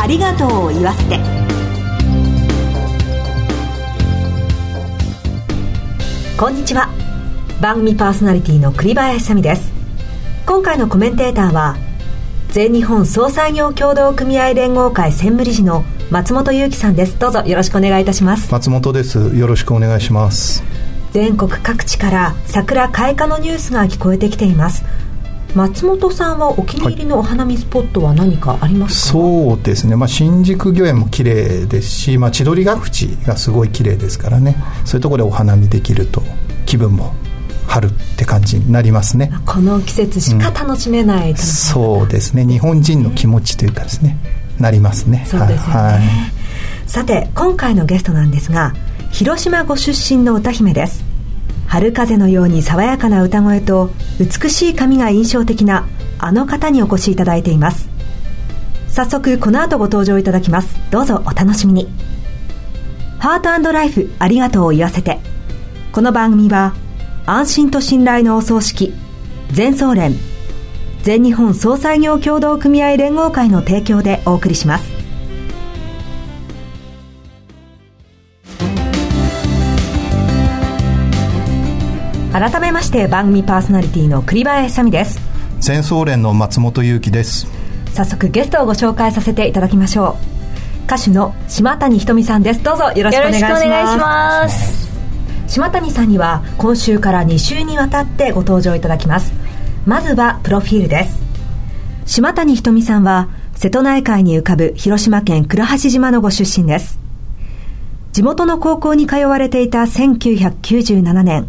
ありがとうを言わせて。こんにちは。番組パーソナリティの栗林さみです。今回のコメンテーターは全日本総裁業協同組合連合会専務理事の松本裕樹さんです。どうぞよろしくお願いいたします。松本です。よろしくお願いします。全国各地から桜開花のニュースが聞こえてきています松本さんはお気に入りのお花見スポットは何かありますか、はい、そうですね、まあ、新宿御苑も綺麗ですし、まあ、千鳥ヶ淵がすごい綺麗ですからね。そういうところでお花見できると気分も春って感じになりますね。この季節しか楽しめない、うん、そうですね。日本人の気持ちというかですね。なりますね。そうですよね、はい、さて今回のゲストなんですが広島ご出身の歌姫です春風のように爽やかな歌声と美しい髪が印象的なあの方にお越しいただいています。早速この後ご登場いただきます。どうぞお楽しみに。ハートライフありがとうを言わせて。この番組は安心と信頼のお葬式全総連全日本総裁業協同組合連合会の提供でお送りします。改めまして番組パーソナリティの栗林さみです。全総連の松本裕樹です。早速ゲストをご紹介させていただきましょう。歌手の島谷ひとみさんです。どうぞよろしくお願いします。島谷さんには今週から2週にわたってご登場いただきます。まずはプロフィールです。島谷ひとみさんは瀬戸内海に浮かぶ広島県倉橋島のご出身です。地元の高校に通われていた1997年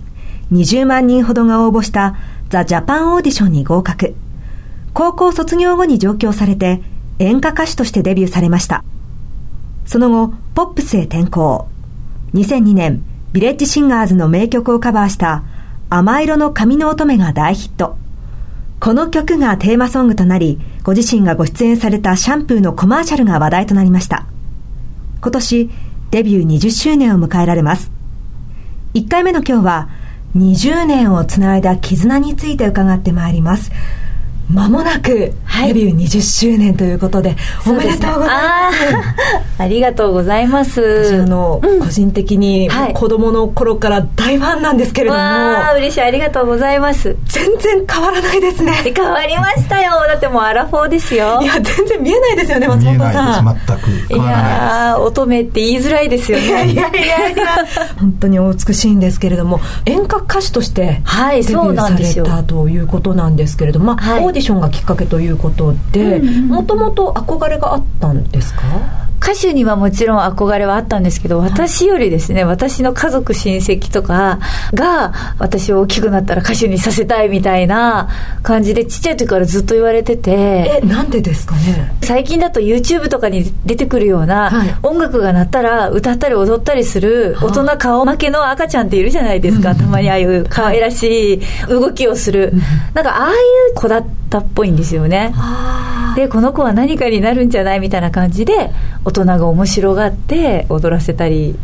20万人ほどが応募したザ・ジャパンオーディションに合格。高校卒業後に上京されて演歌歌手としてデビューされました。その後、ポップスへ転向。2002年、ビレッジシンガーズの名曲をカバーした亜麻色の髪の乙女が大ヒット。この曲がテーマソングとなり、ご自身がご出演されたシャンプーのコマーシャルが話題となりました。今年、デビュー20周年を迎えられます。1回目の今日は、20年をつないだ絆について伺ってまいります。まもなくデビュー20周年ということで、はい、おめでとうございます、ね、ありがとうございます。あの、うん、個人的に子供の頃から大ファンなんですけれども、はい、嬉しい。ありがとうございます。全然変わらないですね。変わりましたよ。だってもうアラフォーですよ。いや全然見えないですよね松本さん。全くい。や乙女って言いづらいですよね。いやいやいや本当にお美しいんですけれども演歌歌手としてデビューされたということなんですけれども、はい、オーディションがきっかけということでもともと憧れがあったんですか？歌手にはもちろん憧れはあったんですけど、私よりですね、私の家族、親戚とかが、私を大きくなったら歌手にさせたいみたいな感じで、ちっちゃい時からずっと言われてて。え、なんでですかね？最近だと YouTube とかに出てくるような、はい、音楽が鳴ったら歌ったり踊ったりする大人顔負けの赤ちゃんっているじゃないですか。たまにああいう可愛らしい動きをする。なんかああいう子だったっぽいんですよね。で、この子は何かになるんじゃないみたいな感じで、大人が面白がって踊らせたり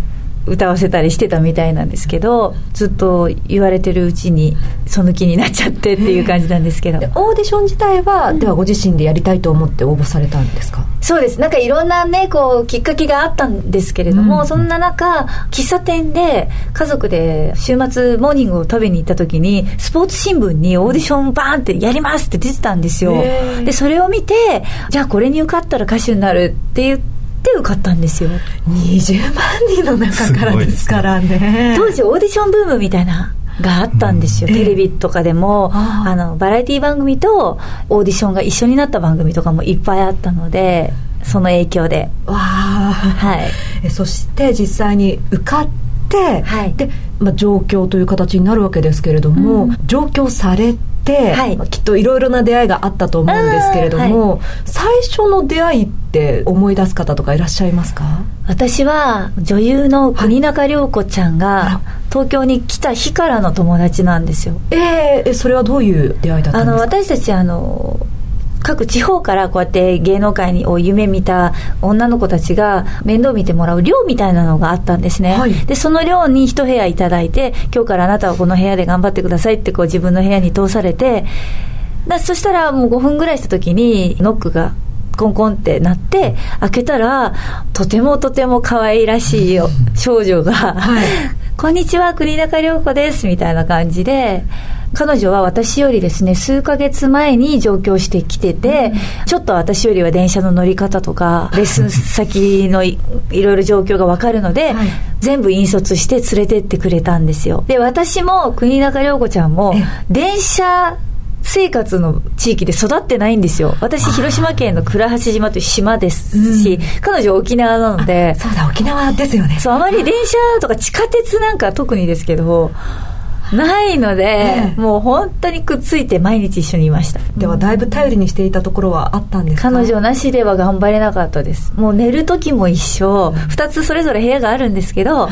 歌わせたりしてたみたいなんですけどずっと言われてるうちにその気になっちゃってっていう感じなんですけど、オーディション自体は、ではご自身でやりたいと思って応募されたんですか？そうです。なんかいろんなねこうきっかけがあったんですけれども、うん、そんな中喫茶店で家族で週末モーニングを食べに行った時にスポーツ新聞にオーディションバーンってやりますって出てたんですよ。でそれを見てじゃあこれに受かったら歌手になるって言ってって受かったんですよ。20万人の中からですからね。当時オーディションブームみたいながあったんですよ、うん、テレビとかでもあのバラエティ番組とオーディションが一緒になった番組とかもいっぱいあったのでその影響で。わあ、はい、そして実際に受かって、はい、で、まあ、上京という形になるわけですけれども、うん、上京されて、はい、きっといろいろな出会いがあったと思うんですけれども、はい、最初の出会いって思い出す方とかいらっしゃいますか？私は女優の国中涼子ちゃんが東京に来た日からの友達なんですよ。えー、それはどういう出会いだったんですか？あの私たちあの各地方からこうやって芸能界にを夢見た女の子たちが面倒見てもらう寮みたいなのがあったんですね、はい、でその寮に一部屋いただいて今日からあなたはこの部屋で頑張ってくださいってこう自分の部屋に通されてだそしたらもう5分ぐらいした時にノックがコンコンってなって開けたらとてもとても可愛らしい 少女が、はい、こんにちは国中涼子ですみたいな感じで彼女は私よりですね、数ヶ月前に上京してきてて、うん、ちょっと私よりは電車の乗り方とか、レッスン先のいろいろ状況がわかるので、はい、全部引率して連れてってくれたんですよ。で、私も国中涼子ちゃんも、電車生活の地域で育ってないんですよ。私、広島県の倉橋島という島ですし、うん、彼女沖縄なので。そうだ、沖縄ですよね。そう、あまり電車とか地下鉄なんか特にですけど、ないので、ね、もう本当にくっついて毎日一緒にいました。ではだいぶ頼りにしていたところはあったんですか？彼女なしでは頑張れなかったです。もう寝る時も一緒、うん、2つそれぞれ部屋があるんですけど、はい。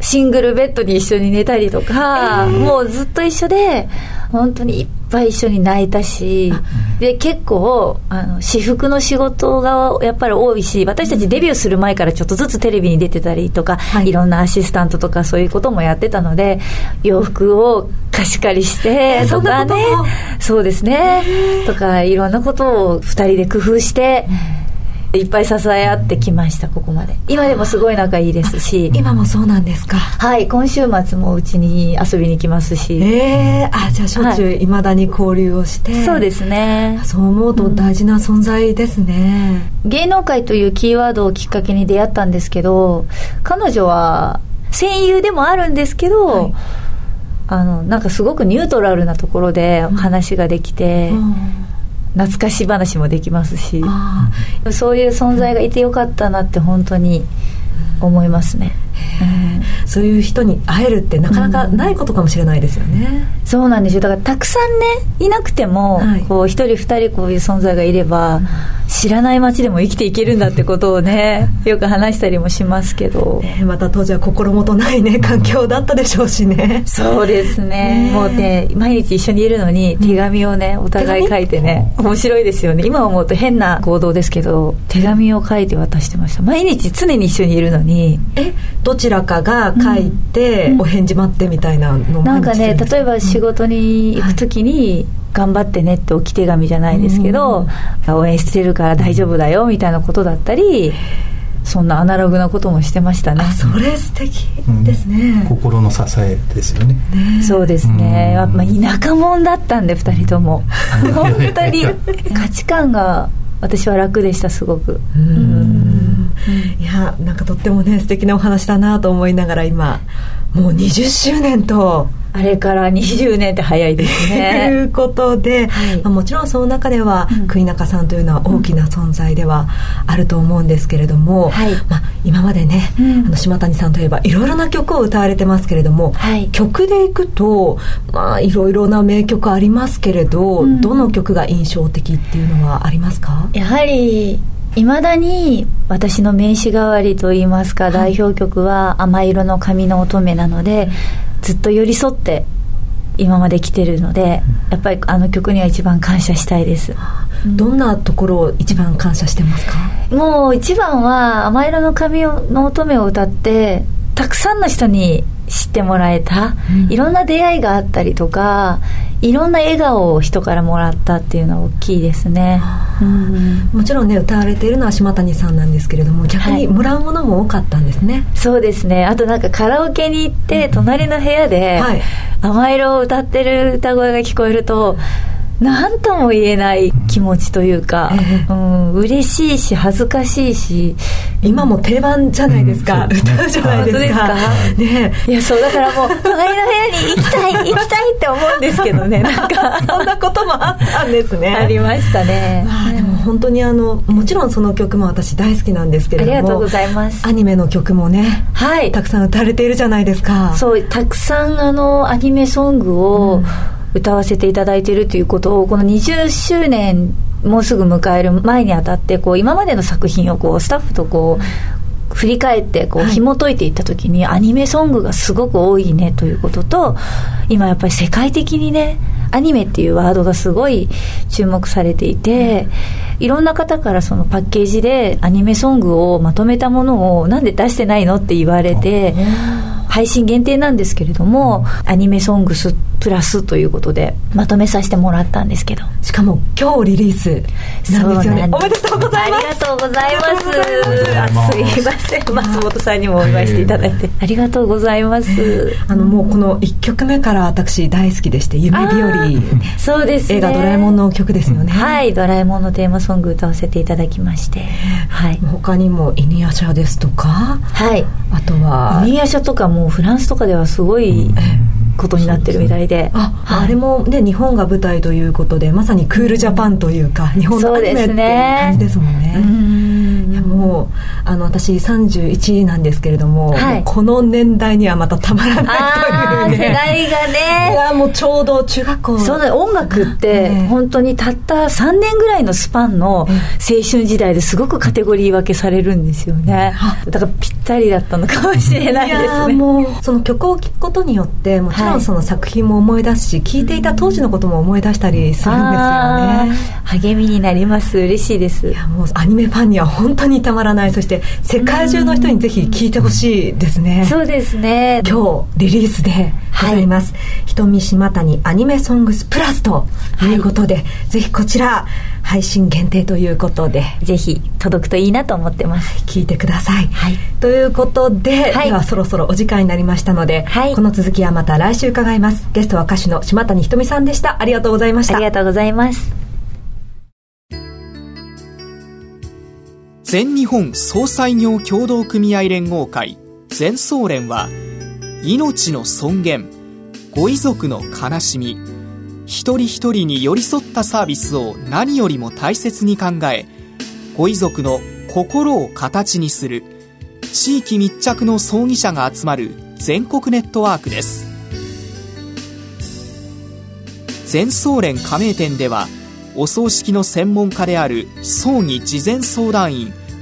シングルベッドに一緒に寝たりとか、えー、もうずっと一緒で、本当にいっぱい一緒に泣いたし、で、結構、あの、私服の仕事がやっぱり多いし、私たちデビューする前からちょっとずつテレビに出てたりとか、はい、いろんなアシスタントとかそういうこともやってたので、洋服を貸し借りして、とかね、そうですね、とか、いろんなことを二人で工夫して、いっぱい支え合ってきましたここまで。今でもすごい仲いいですし。今もそうなんですか？はい今週末もうちに遊びに来ますし。ええー、あじゃあしょっちゅうい。まだに交流をして、はい、そうですね。そう思うと大事な存在ですね、うん、芸能界というキーワードをきっかけに出会ったんですけど彼女は戦友でもあるんですけど、はい。あのなんかすごくニュートラルなところで話ができて、うんうん懐かし話もできますし。そういう存在がいてよかったなって本当に思いますね、うん、そういう人に会えるってなかなかないことかもしれないですよね、うん、そうなんですよ。だからたくさんねいなくても、はい、こう一人二人こういう存在がいれば、知らない街でも生きていけるんだってことをね よく話したりもしますけど、ね、また当時は心もとないね環境だったでしょうしね。そうですね、ね、もうね毎日一緒にいるのに手紙をねお互い書いてね面白いですよね。今思うと変な行動ですけど手紙を書いて渡してました。毎日常に一緒にいるのにえどちらかが書いて、お返事待ってみたいなのなんかね例えば仕事に行く時に、頑張ってねって置き手紙じゃないですけど、応援してるから大丈夫だよみたいなことだったりそんなアナログなこともしてましたね。それ素敵ですね、うん、心の支えですよね。そうですね、まあ、田舎者だったんで2人とも。本当に価値観が私は楽でしたすごく。うんいやなんかとってもね素敵なお話だなと思いながら今もう20周年と。あれから20年って早いですね。ということで、はい、まあ、もちろんその中では、うん、栗中さんというのは大きな存在ではあると思うんですけれども、はい、まあ、今までね、うん、あの島谷さんといえばいろいろな曲を歌われてますけれども、はい、曲でいくと、まあ、いろいろな名曲ありますけれど、うん、どの曲が印象的っていうのはありますか？やはりいまだに私の名刺代わりといいますか、代表曲は「甘色の髪の乙女」なので、ずっと寄り添って今まで来てるのでやっぱりあの曲には一番感謝したいです、どんなところを一番感謝してますか？もう一番は「甘色の髪の乙女」を歌ってたくさんの人に知ってもらえた、うん、いろんな出会いがあったりとかいろんな笑顔を人からもらったっていうのは大きいですね、うん、もちろんね歌われているのは島谷さんなんですけれども逆にもらうものも多かったんですね、はい、そうですね。あとなんかカラオケに行って隣の部屋で「甘色」を歌ってる歌声が聞こえると何とも言えない気持ちというか、えー、うん、嬉しいし恥ずかしいし。今も定番じゃないですか、うん、歌うじゃないですか。ねいやそうだからもう隣の部屋に行きたい 行きたいって思うんですけどねなんか。そんなこともあったんですね。ありましたね、まあ、でも本当にあのもちろんその曲も私大好きなんですけれどもありがとうございます。アニメの曲もねはい。たくさん歌われているじゃないですか。そうたくさんあのアニメソングを、うん歌わせていただいているということをこの20周年もうすぐ迎える前にあたってこう今までの作品をこうスタッフとこう振り返ってこう紐解いていった時にアニメソングがすごく多いねということと今やっぱり世界的にねアニメっていうワードがすごい注目されていていろんな方からそのパッケージでアニメソングをまとめたものをなんで出してないのって言われて配信限定なんですけれどもアニメソングスプラスということでまとめさせてもらったんですけど。しかも今日リリースなんですよね。おめでとうございます。ありがとうございます。すいません。松本さんにもお祝いしていただいて。ありがとうございます。あのもうこの1曲目から私大好きでして「夢日和」そうです、ね、映画「ドラえもん」の曲ですよね。はい「ドラえもん」のテーマソング歌わせていただきまして。はい。他にも「イニアシャ」ですとか。はい。あとは。イニアシャとかもフランスとかではすごい、ことになってるみたいで、あ、はい、あれもね日本が舞台ということでまさにクールジャパンというか日本のアニメっていう感じですもんね。もうあの私31なんですけれどもはい、もこの年代にはまたたまらないという、ね、世代がね。いやもうちょうど中学校。そう音楽って本当にたった3年ぐらいのスパンの青春時代ですごくカテゴリー分けされるんですよね、だからぴったりだったのかもしれないですね。もうその曲を聴くことによってもちろんその作品も思い出すし聴、はい、いていた当時のことも思い出したりするんですよね。励みになります。嬉しいです。いやもうアニメファンには本当にたまらないそして世界中の人にぜひ聴いてほしいですね。そうですね。今日リリースでございます、はい、瞳島谷アニメソングスプラスということで、はい、ぜひこちら配信限定ということでぜひ届くといいなと思ってます。聞いてください、はい、ということで、はい、ではそろそろお時間になりましたので、はい、この続きはまた来週伺います。ゲストは歌手の島谷ひとみさんでした。ありがとうございました。ありがとうございます全日本総裁業協同組合連合会。全総連は命の尊厳ご遺族の悲しみ。一人一人に寄り添ったサービスを何よりも大切に考えご遺族の心を形にする地域密着の葬儀者が集まる全国ネットワークです。全総連加盟店ではお葬式の専門家である葬儀事前相談員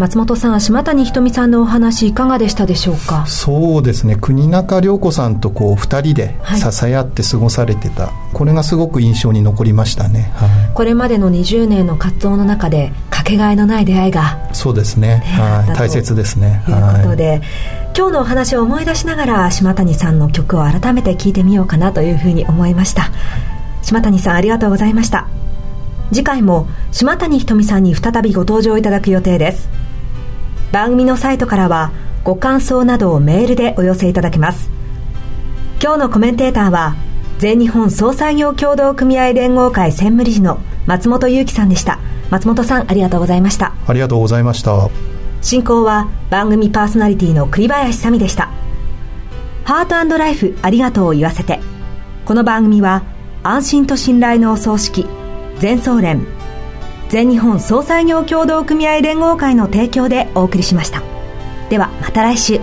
松本さん島谷ひとみさんのお話いかがでしたでしょうか？そうですね。国中涼子さんとこう2人で支え合って過ごされてた、はい、これがすごく印象に残りましたね、はい、これまでの20年の活動の中でかけがえのない出会いがそうですね、はい、大切ですね。ということで、はい、今日のお話を思い出しながら島谷さんの曲を改めて聴いてみようかなというふうに思いました。島谷さんありがとうございました。次回も島谷ひとみさんに再びご登場いただく予定です番組のサイトからはご感想などをメールでお寄せいただけます。今日のコメンテーターは全日本総裁業協同組合連合会専務理事の松本裕樹さんでした。松本さんありがとうございました。ありがとうございました。進行は番組パーソナリティの栗林さみでした。ハートライフありがとうを言わせて。この番組は安心と信頼のお葬式全総連全日本総裁業協同組合連合会の提供でお送りしました。ではまた来週。